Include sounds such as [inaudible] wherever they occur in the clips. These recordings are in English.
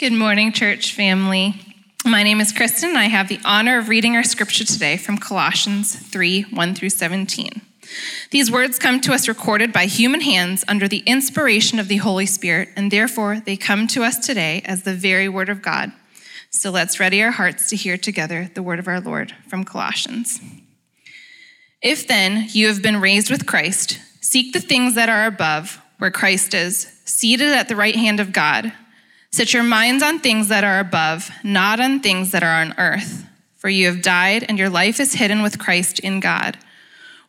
Good morning, church family. My name is Kristen, and I have the honor of reading our scripture today from Colossians 3 1 through 17. These words come to us recorded by human hands under the inspiration of the Holy Spirit, and therefore they come to us today as the very word of God. So let's ready our hearts to hear together the word of our Lord from Colossians. If then you have been raised with Christ, seek the things that are above, where Christ is, seated at the right hand of God. Set your minds on things that are above, not on things that are on earth. For you have died, and your life is hidden with Christ in God.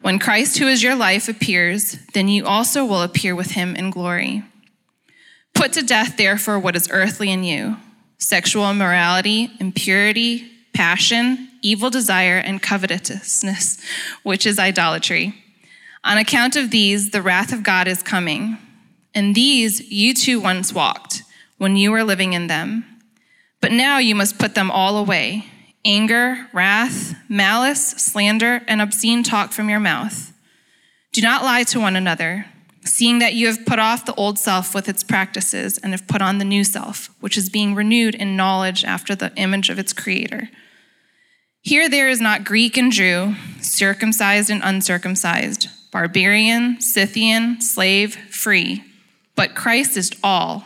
When Christ, who is your life, appears, then you also will appear with him in glory. Put to death, therefore, what is earthly in you sexual immorality, impurity, passion, evil desire, and covetousness, which is idolatry. On account of these, the wrath of God is coming. And these you too once walked when you were living in them. But now you must put them all away anger, wrath, malice, slander, and obscene talk from your mouth. Do not lie to one another, seeing that you have put off the old self with its practices and have put on the new self, which is being renewed in knowledge after the image of its creator. Here there is not Greek and Jew, circumcised and uncircumcised, barbarian, Scythian, slave, free, but Christ is all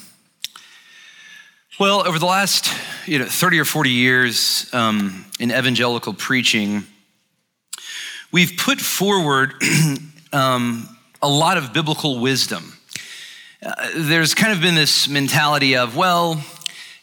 Well, over the last you know, 30 or 40 years um, in evangelical preaching, we've put forward [clears throat] um, a lot of biblical wisdom. Uh, there's kind of been this mentality of, well,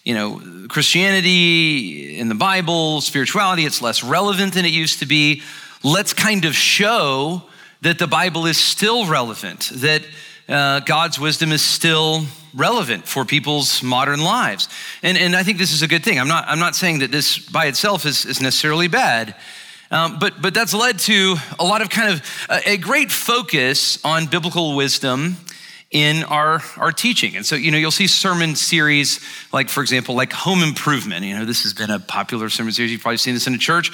you know, Christianity in the Bible, spirituality, it's less relevant than it used to be. Let's kind of show that the Bible is still relevant, that uh, God's wisdom is still relevant for people's modern lives. And, and I think this is a good thing. I'm not, I'm not saying that this by itself is, is necessarily bad. Um, but, but that's led to a lot of kind of a, a great focus on biblical wisdom in our, our teaching. And so, you know, you'll see sermon series, like, for example, like home improvement. You know, this has been a popular sermon series. You've probably seen this in a church.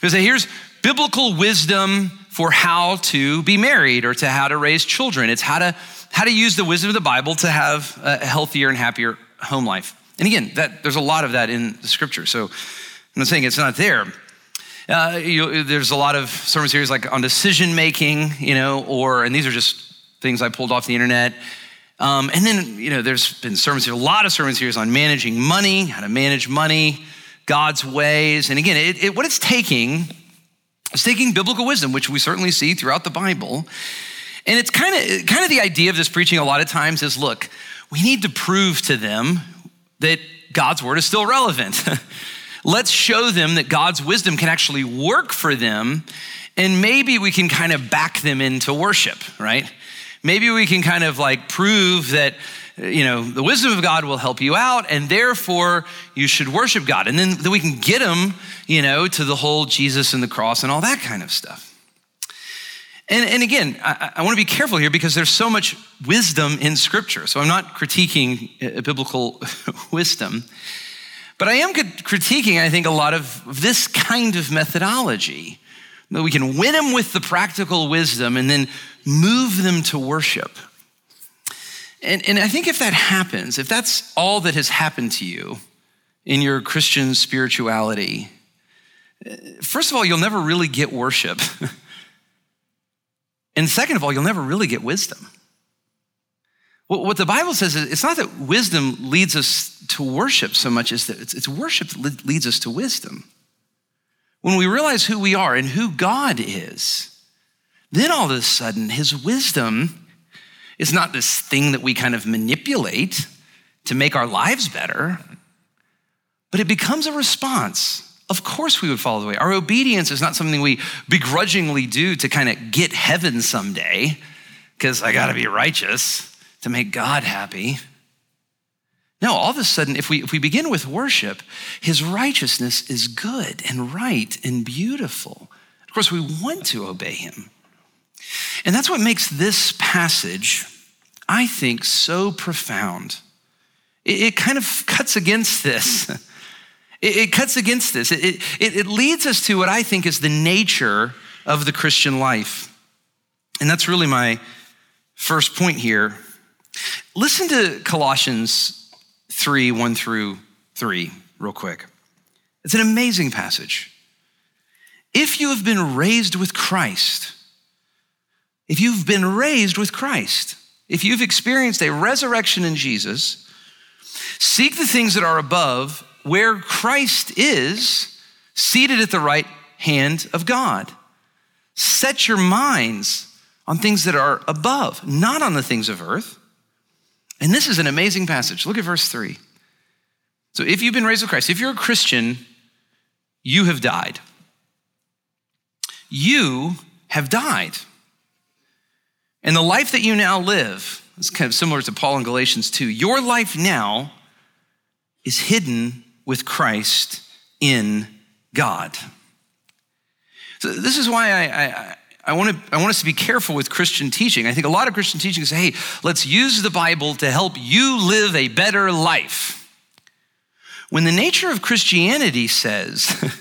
Because here's biblical wisdom for how to be married or to how to raise children. It's how to how to use the wisdom of the Bible to have a healthier and happier home life. And again, that, there's a lot of that in the scripture. So I'm not saying it's not there. Uh, you, there's a lot of sermon series like on decision making, you know, or, and these are just things I pulled off the internet. Um, and then, you know, there's been sermons, a lot of sermon series on managing money, how to manage money, God's ways. And again, it, it, what it's taking is taking biblical wisdom, which we certainly see throughout the Bible, and it's kind of kind of the idea of this preaching a lot of times is look, we need to prove to them that God's word is still relevant. [laughs] Let's show them that God's wisdom can actually work for them and maybe we can kind of back them into worship, right? Maybe we can kind of like prove that you know, the wisdom of God will help you out, and therefore you should worship God. And then, then we can get them, you know, to the whole Jesus and the cross and all that kind of stuff. And, and again, I, I want to be careful here because there's so much wisdom in Scripture. So I'm not critiquing uh, biblical [laughs] wisdom, but I am critiquing, I think, a lot of this kind of methodology. That we can win them with the practical wisdom and then move them to worship. And, and I think if that happens, if that's all that has happened to you in your Christian spirituality, uh, first of all, you'll never really get worship. [laughs] And second of all, you'll never really get wisdom. What the Bible says is it's not that wisdom leads us to worship so much as that it's, worship that leads us to wisdom. when we realize who we are and who God is, then all of a sudden, his wisdom is not this thing that we kind of manipulate to make our lives better, but it becomes a response. Of course, we would follow the way. Our obedience is not something we begrudgingly do to kind of get heaven someday, because I got to be righteous to make God happy. No, all of a sudden, if we, if we begin with worship, his righteousness is good and right and beautiful. Of course, we want to obey him. And that's what makes this passage, I think, so profound. It, it kind of cuts against this. [laughs] It, it cuts against this. It, it, it leads us to what I think is the nature of the Christian life. And that's really my first point here. Listen to Colossians 3 1 through 3, real quick. It's an amazing passage. If you have been raised with Christ, if you've been raised with Christ, if you've experienced a resurrection in Jesus, seek the things that are above where Christ is, seated at the right hand of God. Set your minds on things that are above, not on the things of earth. And this is an amazing passage. Look at verse 3. So, if you've been raised with Christ, if you're a Christian, you have died. You have died. And the life that you now live, is kind of similar to Paul in Galatians 2. Your life now is hidden with Christ in God. So this is why I, I, I, want to, I want us to be careful with Christian teaching. I think a lot of Christian teaching is, hey, let's use the Bible to help you live a better life. When the nature of Christianity says,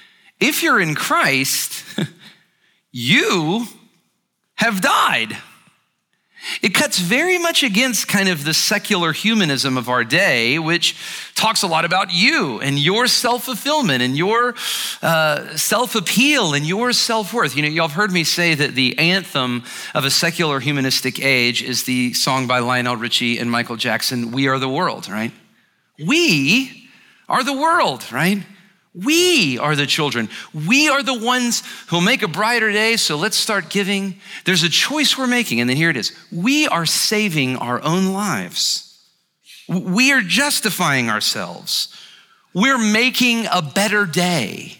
[laughs] if you're in Christ, [laughs] you have died. It cuts very much against kind of the secular humanism of our day, which talks a lot about you and your self fulfillment and your uh, self appeal and your self worth. You know, y'all have heard me say that the anthem of a secular humanistic age is the song by Lionel Richie and Michael Jackson, We Are the World, right? We are the world, right? We are the children. We are the ones who'll make a brighter day, so let's start giving. There's a choice we're making, and then here it is. We are saving our own lives. We are justifying ourselves. We're making a better day.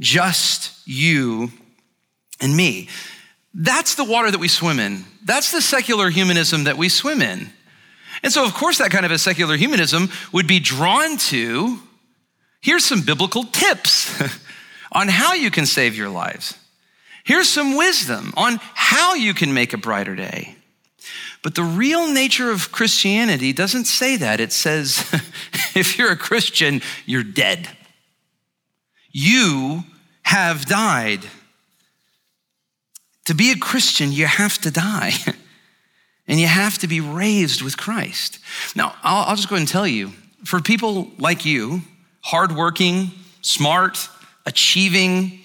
Just you and me. That's the water that we swim in. That's the secular humanism that we swim in. And so, of course, that kind of a secular humanism would be drawn to Here's some biblical tips [laughs] on how you can save your lives. Here's some wisdom on how you can make a brighter day. But the real nature of Christianity doesn't say that. It says, [laughs] if you're a Christian, you're dead. You have died. To be a Christian, you have to die. [laughs] and you have to be raised with Christ. Now, I'll, I'll just go ahead and tell you for people like you, hardworking, smart, achieving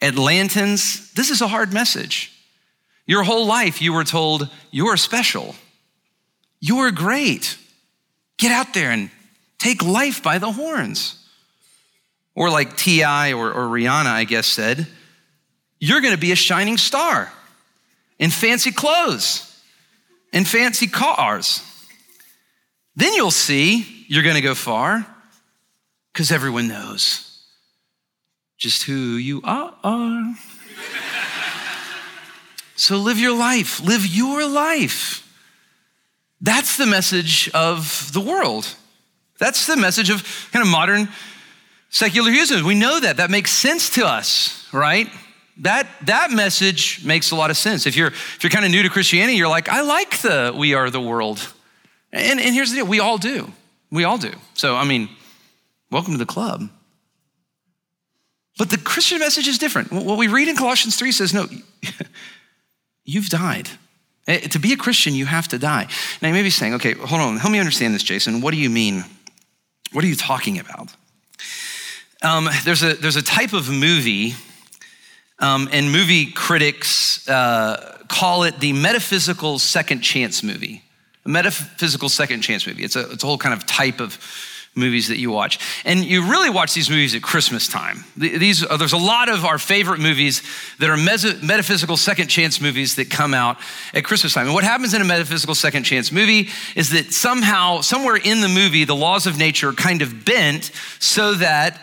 Atlantans, this is a hard message. Your whole life, you were told, you're special, you're great. Get out there and take life by the horns. Or, like T.I. or, or Rihanna, I guess, said, you're gonna be a shining star in fancy clothes, in fancy cars. Then you'll see you're gonna go far. Because everyone knows just who you are. so live your life, live your life. That's the message of the world. That's the message of kind of modern secular humanism. We know that. That makes sense to us, right? That, that message makes a lot of sense. If you're, if you're kind of new to Christianity, you're like, I like the we are the world. And, and here's the deal we all do. We all do. So, I mean, Welcome to the club. But the Christian message is different. What we read in Colossians 3 says, no, [laughs] you've died. Eh, to be a Christian, you have to die. Now, you may be saying, okay, hold on, help me understand this, Jason. What do you mean? What are you talking about? Um, there's, a, there's a type of movie, um, and movie critics uh, call it the metaphysical second chance movie. A metaphysical second chance movie. It's a, it's a whole kind of type of movies that you watch. And you really watch these movies at Christmas time. These, uh, there's a lot of our favorite movies that are metaphysical second chance movies that come out at Christmas time. And what happens in a metaphysical second chance movie is that somehow, somewhere in the movie, the laws of nature are kind of bent so that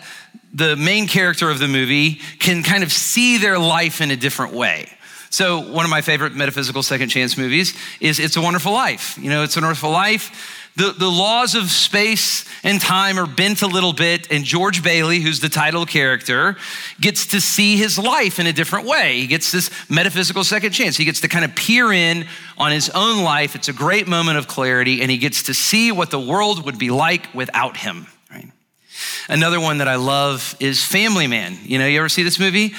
the main character of the movie can kind of see their life in a different way. So, one of my favorite metaphysical second chance movies is It's a Wonderful Life. You know, It's a Wonderful Life. The, the laws of space and time are bent a little bit, and George Bailey, who's the title character, gets to see his life in a different way. He gets this metaphysical second chance. He gets to kind of peer in on his own life. It's a great moment of clarity, and he gets to see what the world would be like without him. Right? Another one that I love is Family Man. You know, you ever see this movie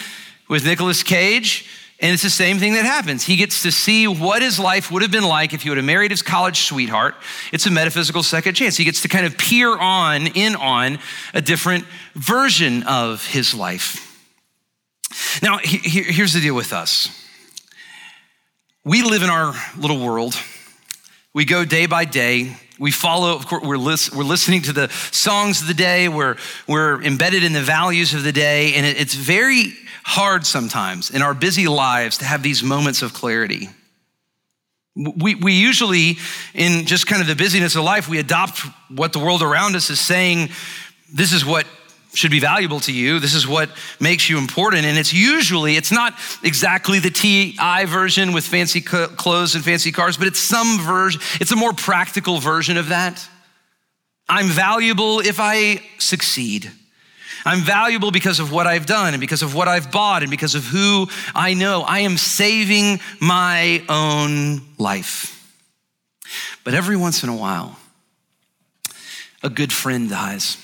with Nicolas Cage? And it's the same thing that happens. He gets to see what his life would have been like if he would have married his college sweetheart. It's a metaphysical second chance. He gets to kind of peer on, in on a different version of his life. Now, here's the deal with us we live in our little world, we go day by day. We follow, of course, we're, we're listening to the songs of the day, we're, we're embedded in the values of the day, and it, it's very hard sometimes in our busy lives to have these moments of clarity. We, we usually, in just kind of the busyness of life, we adopt what the world around us is saying this is what should be valuable to you. This is what makes you important. And it's usually, it's not exactly the TI version with fancy clothes and fancy cars, but it's some version, it's a more practical version of that. I'm valuable if I succeed. I'm valuable because of what I've done and because of what I've bought and because of who I know. I am saving my own life. But every once in a while, a good friend dies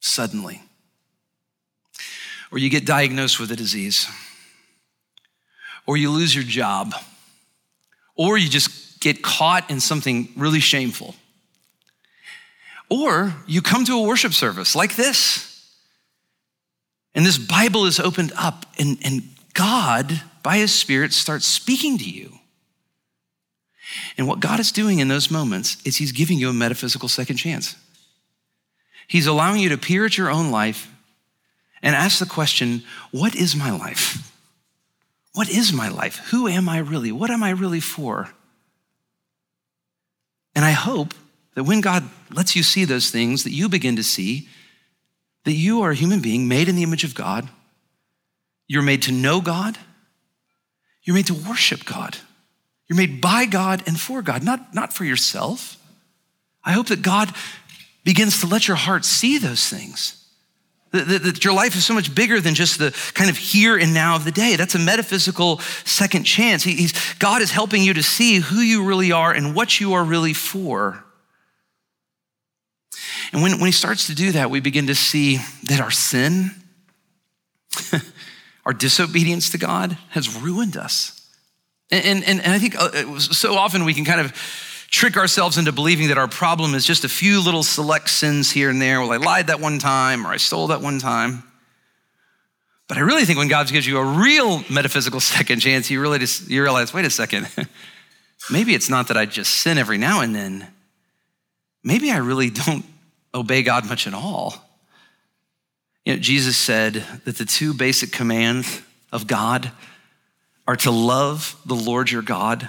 suddenly, or you get diagnosed with a disease, or you lose your job, or you just get caught in something really shameful. Or you come to a worship service like this, and this Bible is opened up, and, and God, by His Spirit, starts speaking to you. And what God is doing in those moments is He's giving you a metaphysical second chance. He's allowing you to peer at your own life and ask the question what is my life? What is my life? Who am I really? What am I really for? And I hope that when God lets you see those things, that you begin to see that you are a human being made in the image of God. You're made to know God. You're made to worship God. You're made by God and for God, not, not for yourself. I hope that God begins to let your heart see those things. That, that, your life is so much bigger than just the kind of here and now of the day. That's a metaphysical second chance. He, God is helping you to see who you really are and what you are really for. And when, when he starts to do that, we begin to see that our sin, [laughs] our disobedience to God has ruined us. And, and, and I think uh, so often we can kind of trick ourselves into believing that our problem is just a few little select sins here and there. Well, I lied that one time or I stole that one time. But I really think when God gives you a real metaphysical [laughs] second chance, you really just you realize, wait a second, [laughs] maybe it's not that I just sin every now and then. Maybe I really don't obey God much at all. You know, Jesus said that the two basic commands of God are to love the Lord your God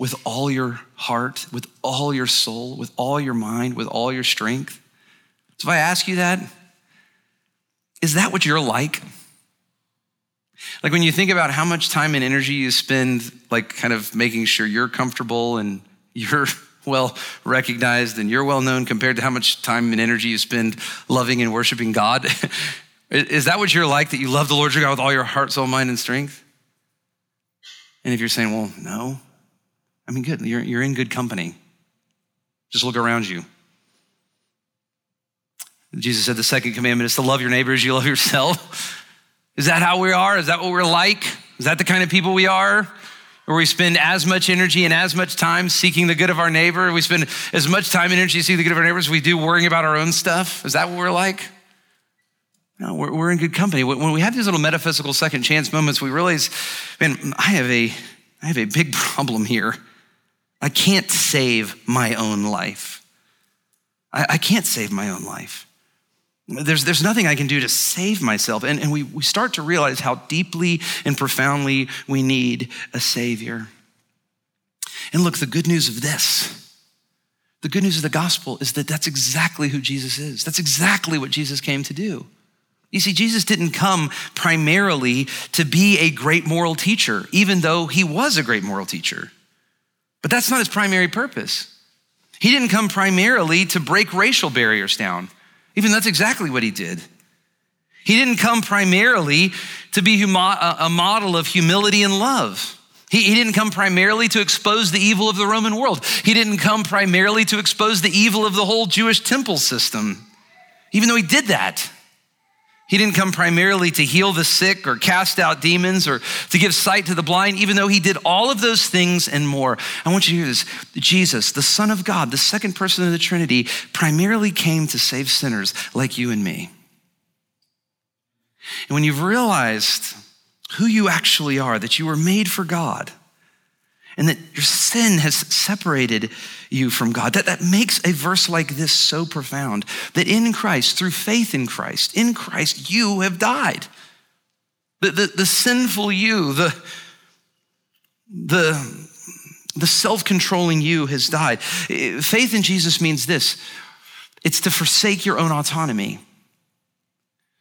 with all your heart, with all your soul, with all your mind, with all your strength. So if I ask you that, is that what you're like? Like when you think about how much time and energy you spend, like kind of making sure you're comfortable and you're [laughs] well recognized and you're well known compared to how much time and energy you spend loving and worshiping God? [laughs] Is that what you're like, that you love the Lord your God with all your heart, soul, mind, and strength? And if you're saying, well, no, I mean, good, you're, you're in good company. Just look around you. Jesus said the second commandment is to love your neighbor as you love yourself. Is that how we are? Is that what we're like? Is that the kind of people we are? where we spend as much energy and as much time seeking the good of our neighbor. We spend as much time and energy seeking the good of our neighbors we do worrying about our own stuff. Is that what we're like? No, we're, we're in good company. When we have these little metaphysical second chance moments, we realize, man, I have a, I have a big problem here. I can't save my own life. I, I can't save my own life. There's, there's nothing I can do to save myself. And, and we, we start to realize how deeply and profoundly we need a Savior. And look, the good news of this, the good news of the gospel is that that's exactly who Jesus is. That's exactly what Jesus came to do. You see, Jesus didn't come primarily to be a great moral teacher, even though he was a great moral teacher. But that's not his primary purpose. He didn't come primarily to break racial barriers down. Even that's exactly what he did. He didn't come primarily to be a model of humility and love. He, didn't come primarily to expose the evil of the Roman world. He didn't come primarily to expose the evil of the whole Jewish temple system, even though he did that. He didn't come primarily to heal the sick or cast out demons or to give sight to the blind, even though he did all of those things and more. I want you to hear this. Jesus, the Son of God, the second person of the Trinity, primarily came to save sinners like you and me. And when you've realized who you actually are, that you were made for God, and that your sin has separated you from God. That, that makes a verse like this so profound that in Christ, through faith in Christ, in Christ, you have died. The, the, the sinful you, the, the, the self controlling you has died. Faith in Jesus means this it's to forsake your own autonomy.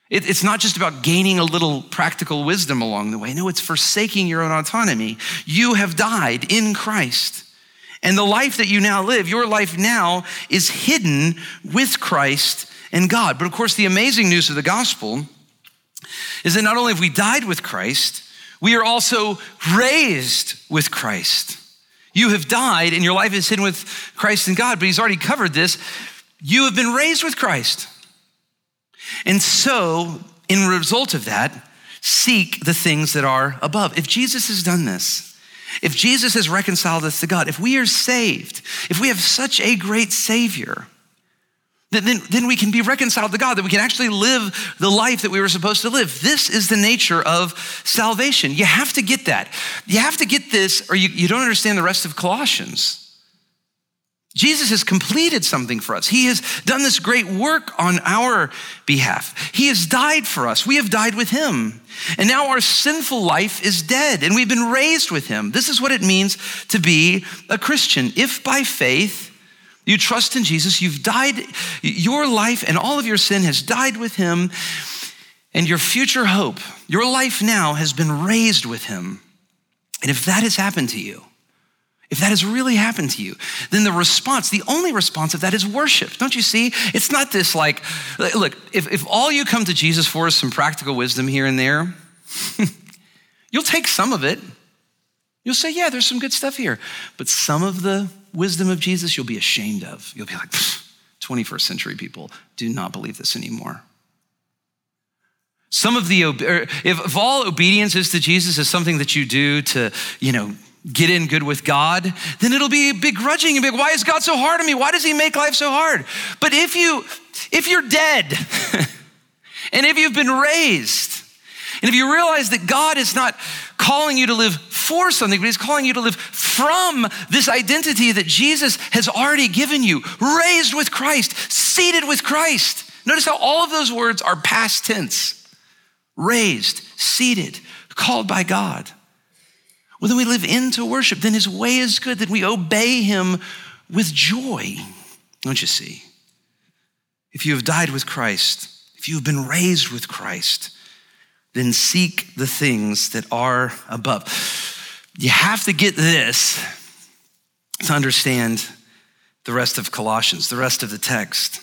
It, it's not just about gaining a little practical wisdom along the way. No, it's forsaking your own autonomy. You have died in Christ. And the life that you now live, your life now is hidden with Christ and God. But of course, the amazing news of the gospel is that not only have we died with Christ, we are also raised with Christ. You have died and your life is hidden with Christ and God, but he's already covered this. You have been raised with Christ. And so, in result of that, seek the things that are above. If Jesus has done this, if Jesus has reconciled us to God, if we are saved, if we have such a great Savior, then, then we can be reconciled to God, that we can actually live the life that we were supposed to live. This is the nature of salvation. You have to get that. You have to get this, or you, you don't understand the rest of Colossians. Jesus has completed something for us. He has done this great work on our behalf. He has died for us. We have died with him. And now our sinful life is dead and we've been raised with him. This is what it means to be a Christian. If by faith you trust in Jesus, you've died, your life and all of your sin has died with him, and your future hope, your life now has been raised with him. And if that has happened to you, if that has really happened to you, then the response, the only response of that is worship. Don't you see? It's not this like, look, if, if all you come to Jesus for is some practical wisdom here and there, [laughs] you'll take some of it. You'll say, yeah, there's some good stuff here. But some of the wisdom of Jesus you'll be ashamed of. You'll be like, 21st century people do not believe this anymore. Some of the, er, if, if all obedience is to Jesus is something that you do to, you know, get in good with God, then it'll be begrudging and be like, why is God so hard on me? Why does he make life so hard? But if you, if you're dead, [laughs] and if you've been raised, and if you realize that God is not calling you to live for something, but He's calling you to live from this identity that Jesus has already given you, raised with Christ, seated with Christ. Notice how all of those words are past tense raised, seated, called by God. Well, then we live into worship. Then his way is good, that we obey him with joy. Don't you see? If you have died with Christ, if you have been raised with Christ, then seek the things that are above. You have to get this to understand the rest of Colossians, the rest of the text.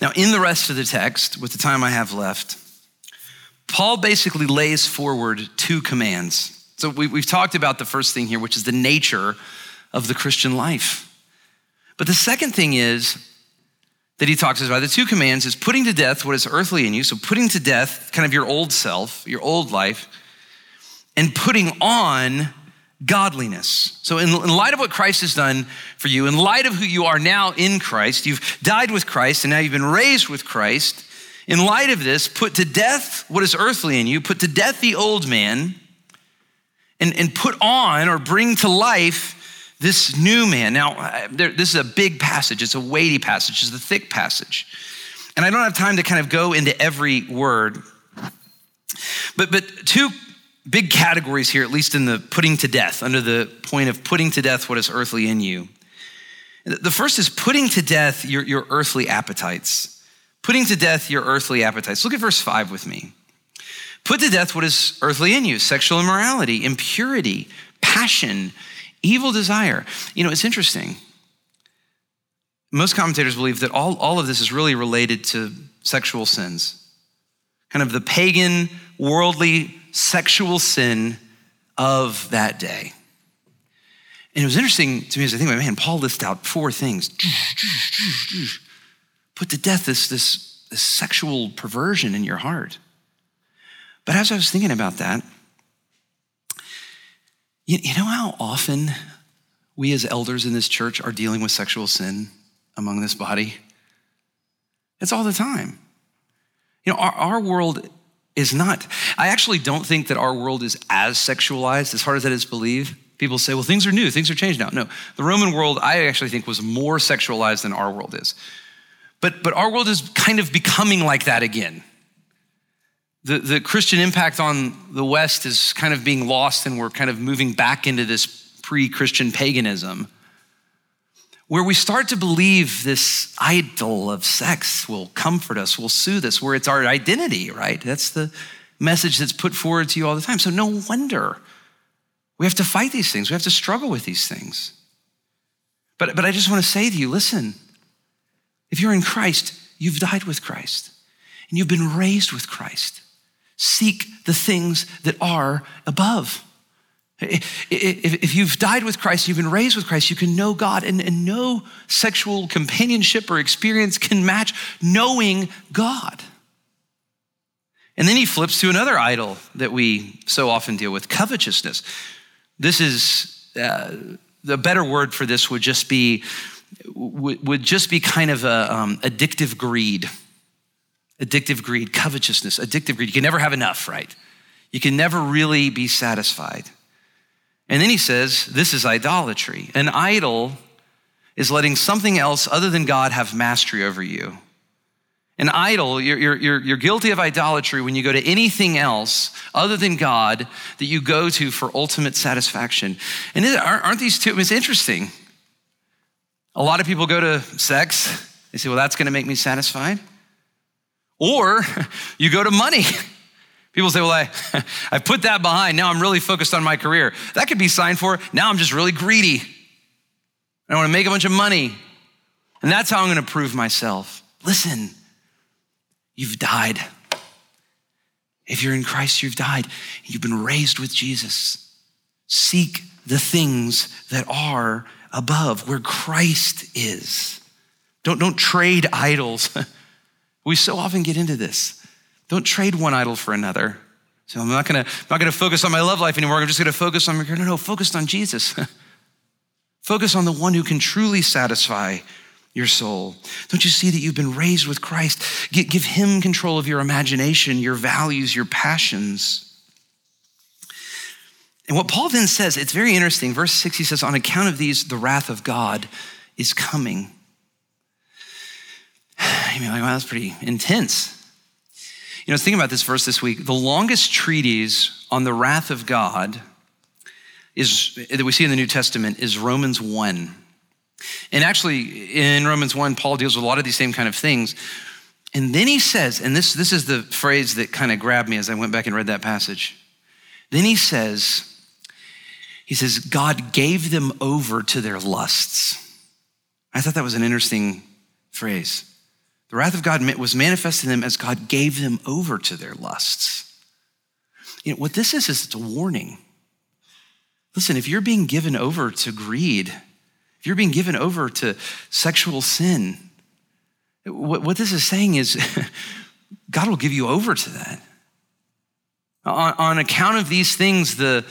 Now, in the rest of the text, with the time I have left, Paul basically lays forward two commands so we, have talked about the first thing here, which is the nature of the Christian life. But the second thing is that he talks about the two commands is putting to death what is earthly in you. So putting to death kind of your old self, your old life, and putting on godliness. So, in, in, light of what Christ has done for you, in light of who you are now in Christ, you've died with Christ and now you've been raised with Christ. In light of this, put to death what is earthly in you, put to death the old man and, and put on or bring to life this new man. Now, uh, there, this is a big passage, it's a weighty passage, it's a thick passage. And I don't have time to kind of go into every word. But, but two big categories here, at least in the putting to death, under the point of putting to death what is earthly in you. The first is putting to death your, your earthly appetites. Putting to death your earthly appetites. Look at verse 5 with me. Put to death what is earthly in you sexual immorality, impurity, passion, evil desire. You know, it's interesting. Most commentators believe that all, all of this is really related to sexual sins, kind of the pagan, worldly, sexual sin of that day. And it was interesting to me as I think, about man, Paul lists out four things. Put to death this, this, this sexual perversion in your heart. But as I was thinking about that, you, you know how often we as elders in this church are dealing with sexual sin among this body? It's all the time. You know, our, our world is not, I actually don't think that our world is as sexualized, as hard as that is believed. People say, well, things are new, things are changed now. No, the Roman world, I actually think, was more sexualized than our world is. But, but our world is kind of becoming like that again. The, the Christian impact on the West is kind of being lost, and we're kind of moving back into this pre Christian paganism where we start to believe this idol of sex will comfort us, will soothe us, where it's our identity, right? That's the message that's put forward to you all the time. So, no wonder we have to fight these things, we have to struggle with these things. But, but I just want to say to you listen, if you're in Christ, you've died with Christ and you've been raised with Christ. Seek the things that are above. If you've died with Christ, you've been raised with Christ, you can know God, and, no sexual companionship or experience can match knowing God. And then he flips to another idol that we so often deal with covetousness. This is uh, the better word for this would just be would just be kind of a um, addictive greed, addictive greed, covetousness, addictive greed. You can never have enough, right? You can never really be satisfied. And then he says, This is idolatry. An idol is letting something else other than God have mastery over you. An idol, you're, you're, you're, guilty of idolatry when you go to anything else other than God that you go to for ultimate satisfaction. And aren't these two? It's interesting. A lot of people go to sex, they say, well, that's going to make me satisfied. Or [laughs] you go to money. [laughs] People say, well, I, [laughs] I put that behind. Now I'm really focused on my career. That could be signed for. Now I'm just really greedy. I want to make a bunch of money. And that's how I'm going to prove myself. Listen, you've died. If you're in Christ, you've died. You've been raised with Jesus. Seek the things that are above, where Christ is. Don't, don't trade idols. We so often get into this. Don't trade one idol for another. So I'm not gonna, I'm not gonna focus on my love life anymore. I'm just gonna focus on, no, no, focus on Jesus. [laughs] focus on the one who can truly satisfy your soul. Don't you see that you've been raised with Christ? Give him control of your imagination, your values, your passions. And what Paul then says, it's very interesting. Verse 6, he says, On account of these, the wrath of God is coming. [sighs] You mean, like, wow, that's pretty intense. You know, thinking about this verse this week. The longest treatise on the wrath of God is that we see in the New Testament is Romans 1. And actually, in Romans 1, Paul deals with a lot of these same kind of things. And then he says, and this, this is the phrase that kind of grabbed me as I went back and read that passage. Then he says, he says, God gave them over to their lusts. I thought that was an interesting phrase. The wrath of God was manifested in them as God gave them over to their lusts. You know, what this is, is it's a warning. Listen, if you're being given over to greed, if you're being given over to sexual sin, what, what this is saying is [laughs] God will give you over to that. On, on account of these things, the,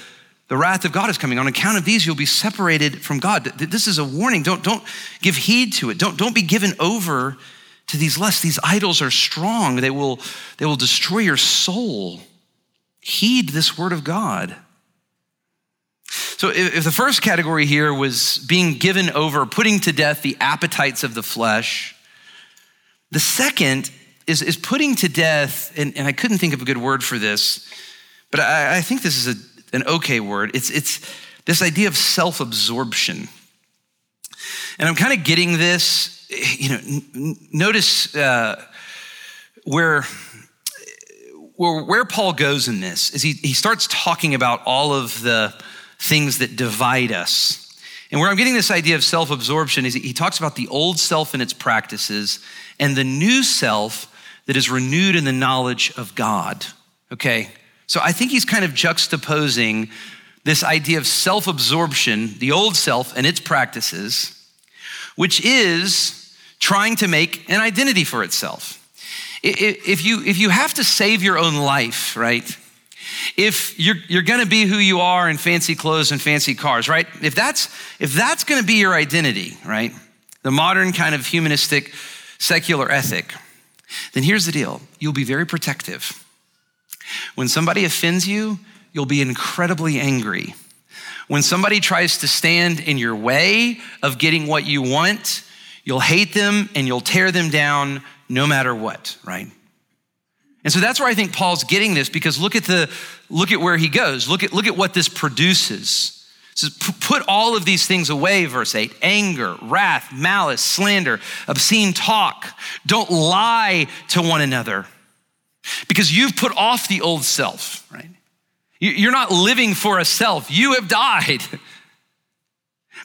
the wrath of God is coming. On account of these, you'll be separated from God. This is a warning. Don't, don't give heed to it. Don't, don't be given over to these lusts. These idols are strong, they will, they will destroy your soul. Heed this word of God. So, if the first category here was being given over, putting to death the appetites of the flesh, the second is, is putting to death, and, and I couldn't think of a good word for this, but I, I think this is a, an okay word. It's, it's this idea of self absorption. And I'm kind of getting this, you know, n- notice uh, where, where, where Paul goes in this is he, he starts talking about all of the things that divide us. And where I'm getting this idea of self absorption is he talks about the old self and its practices and the new self that is renewed in the knowledge of God. Okay? So I think he's kind of juxtaposing this idea of self absorption, the old self and its practices, which is trying to make an identity for itself. If you, if you have to save your own life, right? If you're, you're gonna be who you are in fancy clothes and fancy cars, right? If that's, if that's gonna be your identity, right? The modern kind of humanistic secular ethic, then here's the deal you'll be very protective. When somebody offends you, you'll be incredibly angry. When somebody tries to stand in your way of getting what you want, you'll hate them and you'll tear them down no matter what, right? And so that's where I think Paul's getting this because look at the look at where he goes. Look at look at what this produces. It says, put all of these things away, verse 8 anger, wrath, malice, slander, obscene talk. Don't lie to one another because you've put off the old self, right? You're not living for a self, you have died.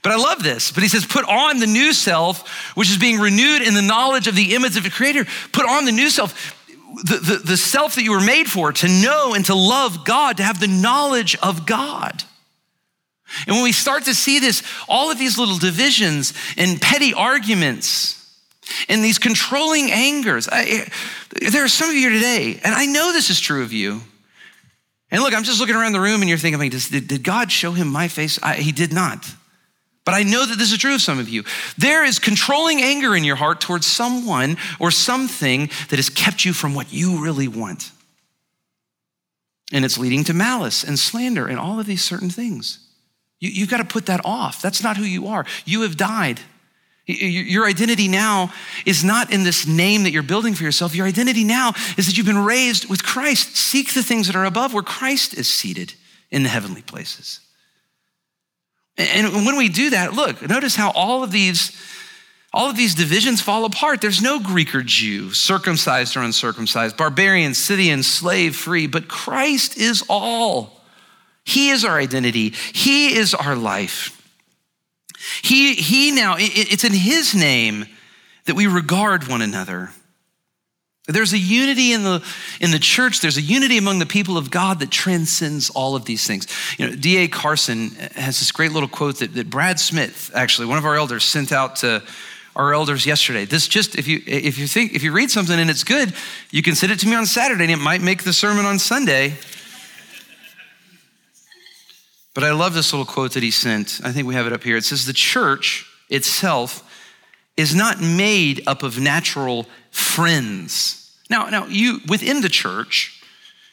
But I love this. But he says, put on the new self, which is being renewed in the knowledge of the image of the Creator. Put on the new self, the, the, the self that you were made for, to know and to love God, to have the knowledge of God. And when we start to see this, all of these little divisions and petty arguments and these controlling angers, I, there are some of you today, and I know this is true of you. And look, I'm just looking around the room and you're thinking, like, did, did God show him my face? I, he did not. But I know that this is true of some of you. There is controlling anger in your heart towards someone or something that has kept you from what you really want. And it's leading to malice and slander and all of these certain things. You, have got to put that off. That's not who you are. You have died. Your identity now is not in this name that you're building for yourself. Your identity now is that you've been raised with Christ. Seek the things that are above where Christ is seated in the heavenly places. And when we do that, look, notice how all of these all of these divisions fall apart. There's no Greek or Jew, circumcised or uncircumcised, barbarian, Scythian, slave, free, but Christ is all. He is our identity. He is our life. He, he now, it's in His name that we regard one another. There's a unity in the, in the church, there's a unity among the people of God that transcends all of these things. You know, D.A. Carson has this great little quote that, that Brad Smith, actually, one of our elders, sent out to our elders yesterday. This just, if you, if you think, if you read something and it's good, you can send it to me on Saturday and it might make the sermon on Sunday. But I love this little quote that he sent. I think we have it up here. It says, The church itself is not made up of natural friends. Now, now you within the church,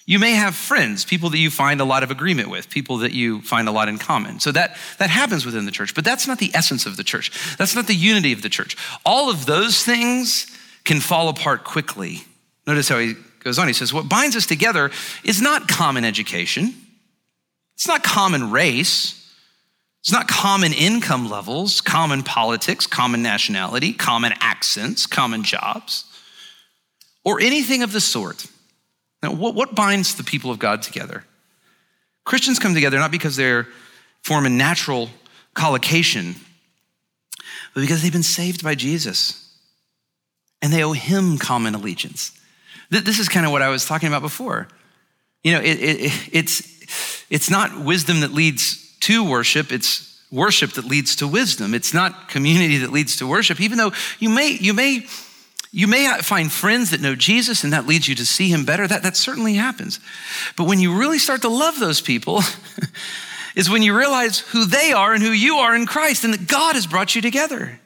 you may have friends, people that you find a lot of agreement with, people that you find a lot in common. So that, that happens within the church, but that's not the essence of the church. That's not the unity of the church. All of those things can fall apart quickly. Notice how he goes on. He says, What binds us together is not common education. It's not common race. It's not common income levels, common politics, common nationality, common accents, common jobs, or anything of the sort. Now, what, what binds the people of God together? Christians come together not because they form a natural collocation, but because they've been saved by Jesus and they owe him common allegiance. This is kind of what I was talking about before. You know, it, it, it's it's not wisdom that leads to worship, it's worship that leads to wisdom. It's not community that leads to worship, even though you may, you may, you may find friends that know Jesus and that leads you to see him better. That, that certainly happens. But when you really start to love those people, [laughs] is when you realize who they are and who you are in Christ and that God has brought you together.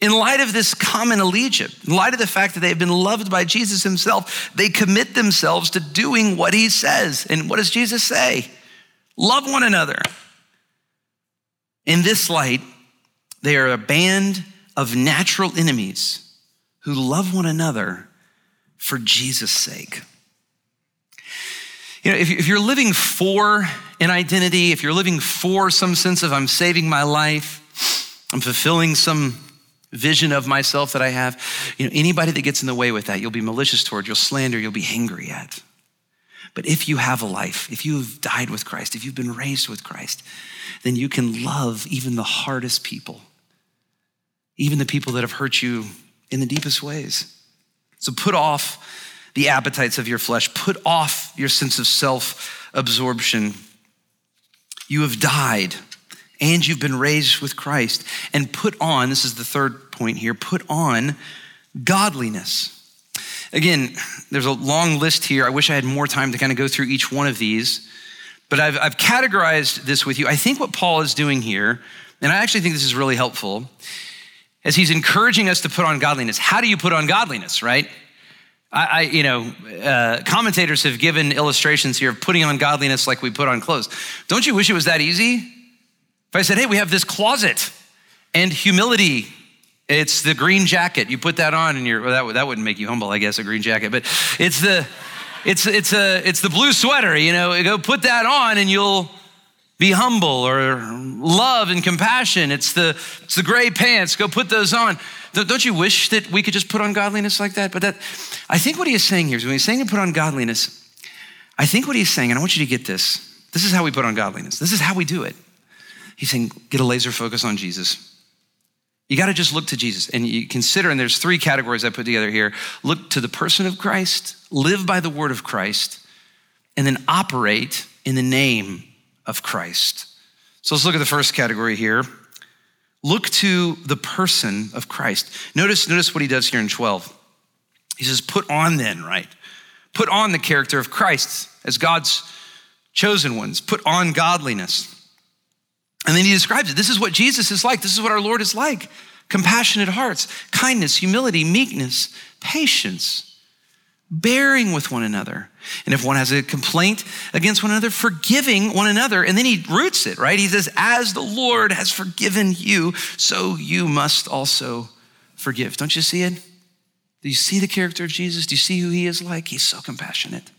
In light of this common allegiance, in light of the fact that they have been loved by Jesus himself, they commit themselves to doing what he says. And what does Jesus say? Love one another. In this light, they are a band of natural enemies who love one another for Jesus' sake. You know, if, you're living for an identity, if you're living for some sense of I'm saving my life, I'm fulfilling some vision of myself that I have, you know, anybody that gets in the way with that, you'll be malicious toward, you'll slander, you'll be angry at. But if you have a life, if you've died with Christ, if you've been raised with Christ, then you can love even the hardest people, even the people that have hurt you in the deepest ways. So put off the appetites of your flesh, put off your sense of self absorption. You have died and you've been raised with Christ. And put on, this is the third point here, put on godliness. Again, there's a long list here. I wish I had more time to kind of go through each one of these, but I've, I've categorized this with you. I think what Paul is doing here, and I actually think this is really helpful, as he's encouraging us to put on godliness. How do you put on godliness, right? I, I you know, uh, commentators have given illustrations here of putting on godliness like we put on clothes. Don't you wish it was that easy? If I said, hey, we have this closet and humility it's the green jacket. You put that on, and you're well, that that wouldn't make you humble, I guess, a green jacket. But it's the it's it's a it's the blue sweater. You know, go put that on, and you'll be humble or love and compassion. It's the it's the gray pants. Go put those on. Don't you wish that we could just put on godliness like that? But that I think what he is saying here is when he's saying to put on godliness, I think what he's saying, and I want you to get this. This is how we put on godliness. This is how we do it. He's saying, get a laser focus on Jesus. You got to just look to Jesus and you consider, and there's three categories I put together here look to the person of Christ, live by the word of Christ, and then operate in the name of Christ. So let's look at the first category here. Look to the person of Christ. Notice, notice what he does here in 12. He says, Put on then, right? Put on the character of Christ as God's chosen ones. Put on godliness. And then he describes it. This is what Jesus is like. This is what our Lord is like compassionate hearts, kindness, humility, meekness, patience, bearing with one another. And if one has a complaint against one another, forgiving one another. And then he roots it, right? He says, As the Lord has forgiven you, so you must also forgive. Don't you see it? Do you see the character of Jesus? Do you see who he is like? He's so compassionate,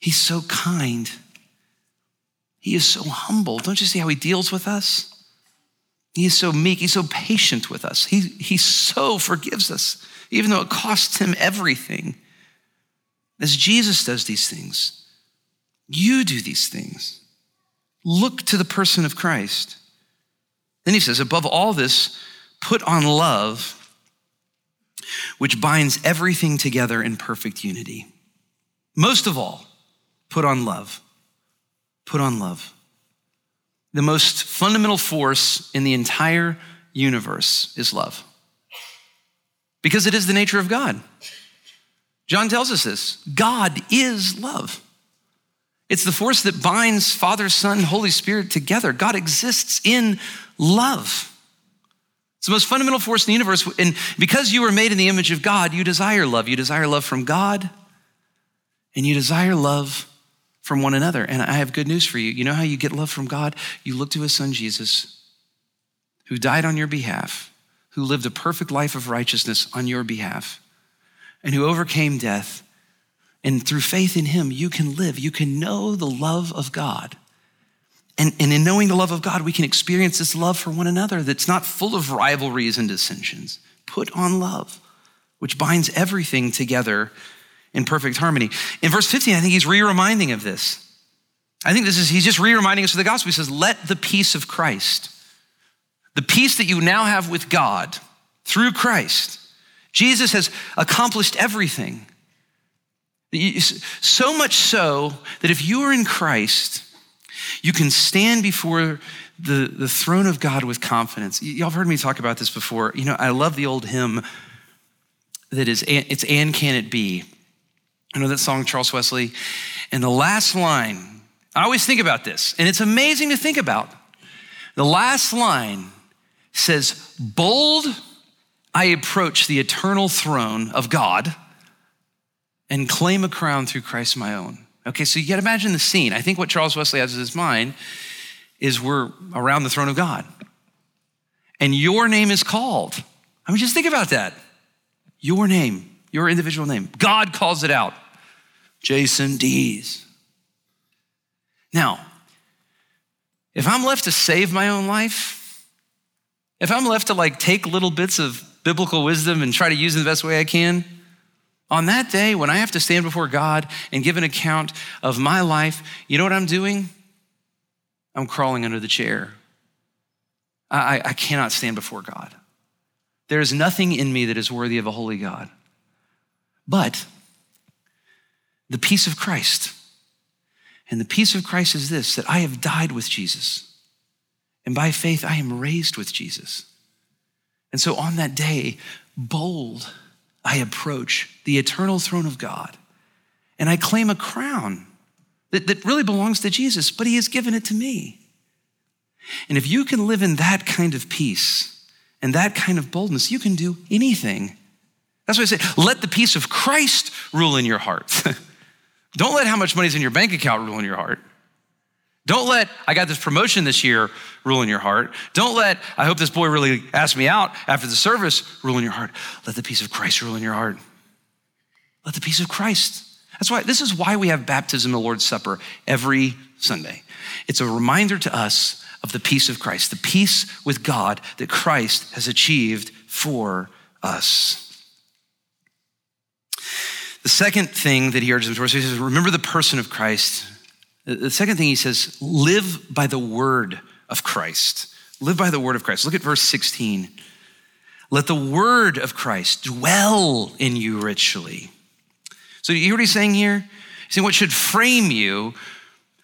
he's so kind. He is so humble. Don't you see how he deals with us? He is so meek. He's so patient with us. He, he so forgives us, even though it costs him everything. As Jesus does these things, you do these things. Look to the person of Christ. Then he says, above all this, put on love, which binds everything together in perfect unity. Most of all, put on love put on love. The most fundamental force in the entire universe is love because it is the nature of God. John tells us this God is love. It's the force that binds Father, Son, Holy Spirit together. God exists in love. It's the most fundamental force in the universe. And because you were made in the image of God, you desire love. You desire love from God, and you desire love from one another. And I have good news for you. You know how you get love from God? You look to his son Jesus, who died on your behalf, who lived a perfect life of righteousness on your behalf, and who overcame death. And through faith in him, you can live. You can know the love of God. And, and in knowing the love of God, we can experience this love for one another that's not full of rivalries and dissensions. Put on love, which binds everything together in perfect harmony. In verse 15, I think he's re reminding of this. I think this is, he's just re reminding us of the gospel. He says, Let the peace of Christ, the peace that you now have with God through Christ, Jesus has accomplished everything. So much so that if you are in Christ, you can stand before the, the throne of God with confidence. Y'all have heard me talk about this before. You know, I love the old hymn that is, it's And Can It Be? I know that song, Charles Wesley. And the last line, I always think about this, and it's amazing to think about. The last line says, Bold, I approach the eternal throne of God and claim a crown through Christ my own. Okay, so you gotta imagine the scene. I think what Charles Wesley has in his mind is we're around the throne of God. And your name is called. I mean, just think about that. Your name, your individual name. God calls it out. Jason Dees. Now, if I'm left to save my own life, if I'm left to like take little bits of biblical wisdom and try to use it the best way I can, on that day when I have to stand before God and give an account of my life, you know what I'm doing? I'm crawling under the chair. I, I cannot stand before God. There is nothing in me that is worthy of a holy God. But the peace of Christ. And the peace of Christ is this that I have died with Jesus. And by faith, I am raised with Jesus. And so on that day, bold, I approach the eternal throne of God and I claim a crown that, that really belongs to Jesus, but He has given it to me. And if you can live in that kind of peace and that kind of boldness, you can do anything. That's why I say, let the peace of Christ rule in your heart. [laughs] Don't let how much money's in your bank account rule in your heart. Don't let, I got this promotion this year, rule in your heart. Don't let, I hope this boy really asked me out after the service, rule in your heart. Let the peace of Christ rule in your heart. Let the peace of Christ. That's why, this is why we have baptism, the Lord's Supper, every Sunday. It's a reminder to us of the peace of Christ, the peace with God that Christ has achieved for us. The second thing that he urges them to, he says, remember the person of Christ the second thing he says, live by the word of Christ. Live by the word of Christ. Look at verse 16. Let the word of Christ dwell in you richly. So, you hear what he's saying here? He's saying what should frame you,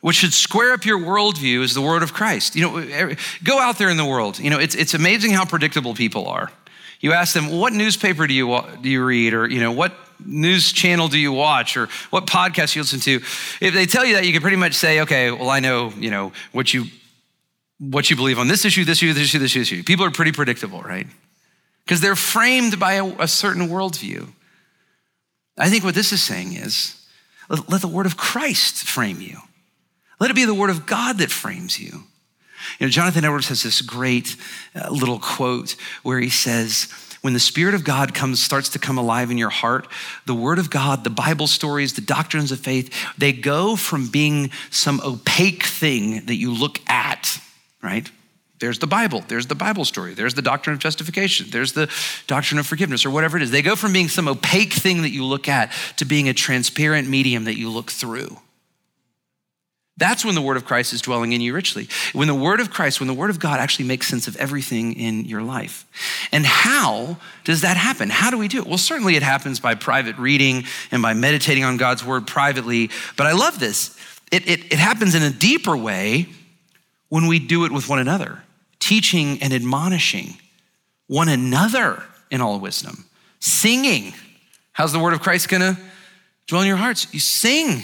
what should square up your worldview is the word of Christ. You know, go out there in the world. You know, it's, it's amazing how predictable people are. You ask them, what newspaper do you, do you read? Or, you know, what news channel do you watch? Or what podcast you listen to? If they tell you that, you can pretty much say, okay, well, I know, you know, what you, what you believe on this issue, this issue, this issue, this issue. People are pretty predictable, right? Because they're framed by a, a certain worldview. I think what this is saying is, let, the word of Christ frame you. Let it be the word of God that frames you. You know, Jonathan Edwards has this great uh, little quote where he says, when the Spirit of God comes, starts to come alive in your heart, the Word of God, the Bible stories, the doctrines of faith, they go from being some opaque thing that you look at, right? There's the Bible, there's the Bible story, there's the doctrine of justification, there's the doctrine of forgiveness, or whatever it is. They go from being some opaque thing that you look at to being a transparent medium that you look through. That's when the word of Christ is dwelling in you richly. When the word of Christ, when the word of God actually makes sense of everything in your life. And how does that happen? How do we do it? Well, certainly it happens by private reading and by meditating on God's word privately. But I love this. It, it, it happens in a deeper way when we do it with one another, teaching and admonishing one another in all wisdom, singing. How's the word of Christ gonna dwell in your hearts? You sing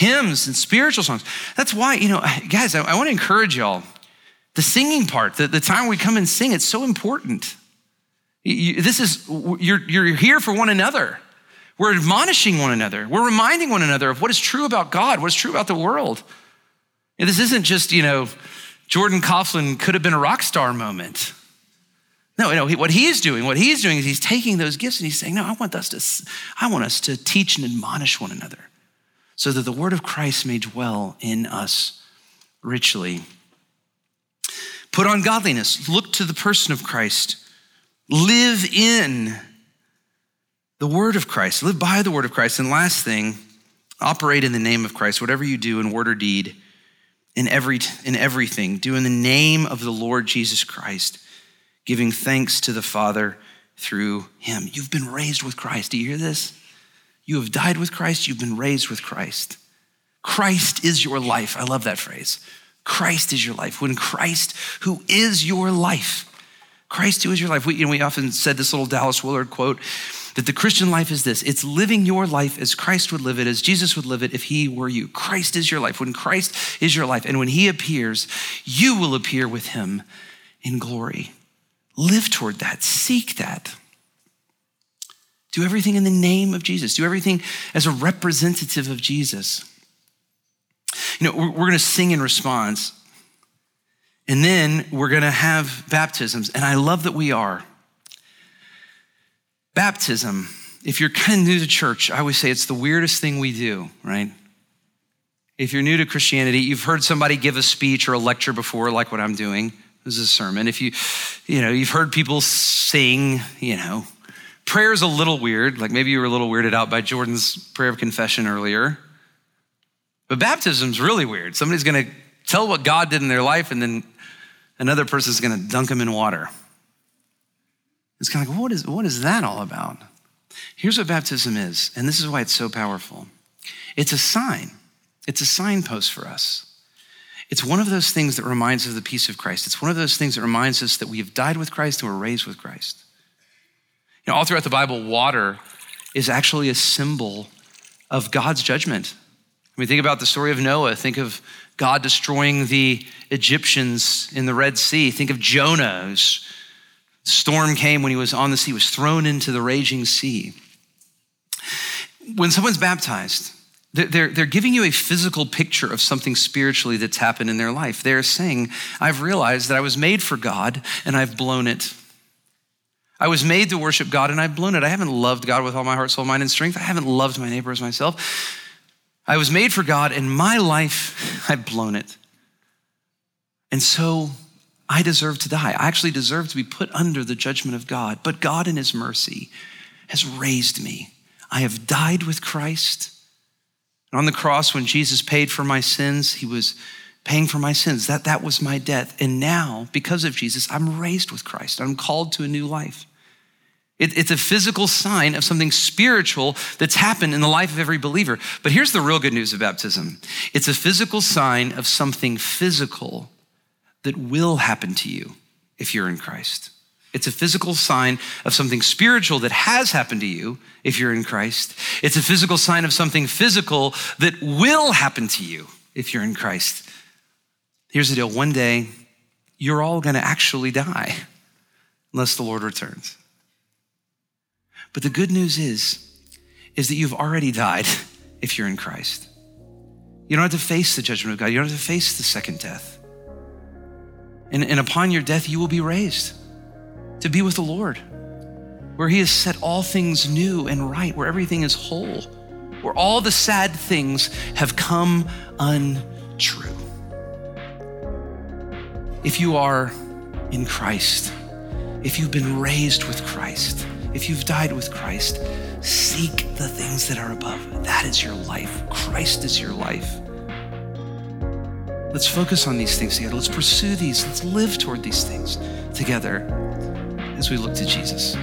hymns and spiritual songs. That's why, you know, guys, I, I want to encourage y'all. The singing part, the, the time we come and sing, it's so important. You, this is, you're, you're here for one another. We're admonishing one another. We're reminding one another of what is true about God, what is true about the world. And this isn't just, you know, Jordan Coughlin could have been a rock star moment. No, no, what he's doing, what he's doing is he's taking those gifts and he's saying, no, I want us to, I want us to teach and admonish one another so that the word of Christ may dwell in us richly. Put on godliness, look to the person of Christ, live in the word of Christ, live by the word of Christ. And last thing, operate in the name of Christ, whatever you do in word or deed, in, every, in everything, do in the name of the Lord Jesus Christ, giving thanks to the Father through him. You've been raised with Christ. Do you hear this? You have died with Christ, you've been raised with Christ. Christ is your life. I love that phrase. Christ is your life. When Christ, who is your life, Christ, who is your life. We, you know, we often said this little Dallas Willard quote that the Christian life is this it's living your life as Christ would live it, as Jesus would live it if he were you. Christ is your life. When Christ is your life, and when he appears, you will appear with him in glory. Live toward that, seek that. Do everything in the name of Jesus. Do everything as a representative of Jesus. You know, we're, we're going to sing in response. And then we're going to have baptisms. And I love that we are. Baptism, if you're kind of new to church, I always say it's the weirdest thing we do, right? If you're new to Christianity, you've heard somebody give a speech or a lecture before, like what I'm doing. This is a sermon. If you, you know, you've heard people sing, you know, prayer is a little weird. Like maybe you were a little weirded out by Jordan's prayer of confession earlier. But baptism's really weird. Somebody's going to tell what God did in their life, and then another person's going to dunk them in water. It's kind of like, what is, what is that all about? Here's what baptism is, and this is why it's so powerful it's a sign, it's a signpost for us. It's one of those things that reminds us of the peace of Christ. It's one of those things that reminds us that we have died with Christ and we're raised with Christ. You all throughout the Bible, water is actually a symbol of God's judgment. I mean, think about the story of Noah. Think of God destroying the Egyptians in the Red Sea. Think of Jonah, storm came when he was on the sea, was thrown into the raging sea. When someone's baptized, they're, they're giving you a physical picture of something spiritually that's happened in their life. They're saying, I've realized that I was made for God and I've blown it. I was made to worship God and I've blown it. I haven't loved God with all my heart, soul, mind, and strength. I haven't loved my neighbor as myself. I was made for God and my life, I've blown it. And so I deserve to die. I actually deserve to be put under the judgment of God. But God, in His mercy, has raised me. I have died with Christ. And on the cross, when Jesus paid for my sins, He was paying for my sins. That, that was my death. And now, because of Jesus, I'm raised with Christ. I'm called to a new life. It, it's a physical sign of something spiritual that's happened in the life of every believer. But here's the real good news of baptism it's a physical sign of something physical that will happen to you if you're in Christ. It's a physical sign of something spiritual that has happened to you if you're in Christ. It's a physical sign of something physical that will happen to you if you're in Christ. Here's the deal one day, you're all going to actually die unless the Lord returns. But the good news is, is that you've already died [laughs] if you're in Christ. You don't have to face the judgment of God. You don't have to face the second death. And, and upon your death, you will be raised to be with the Lord, where He has set all things new and right, where everything is whole, where all the sad things have come untrue. If you are in Christ, if you've been raised with Christ, if you've died with Christ, seek the things that are above. That is your life. Christ is your life. Let's focus on these things together. Let's pursue these. Let's live toward these things together as we look to Jesus.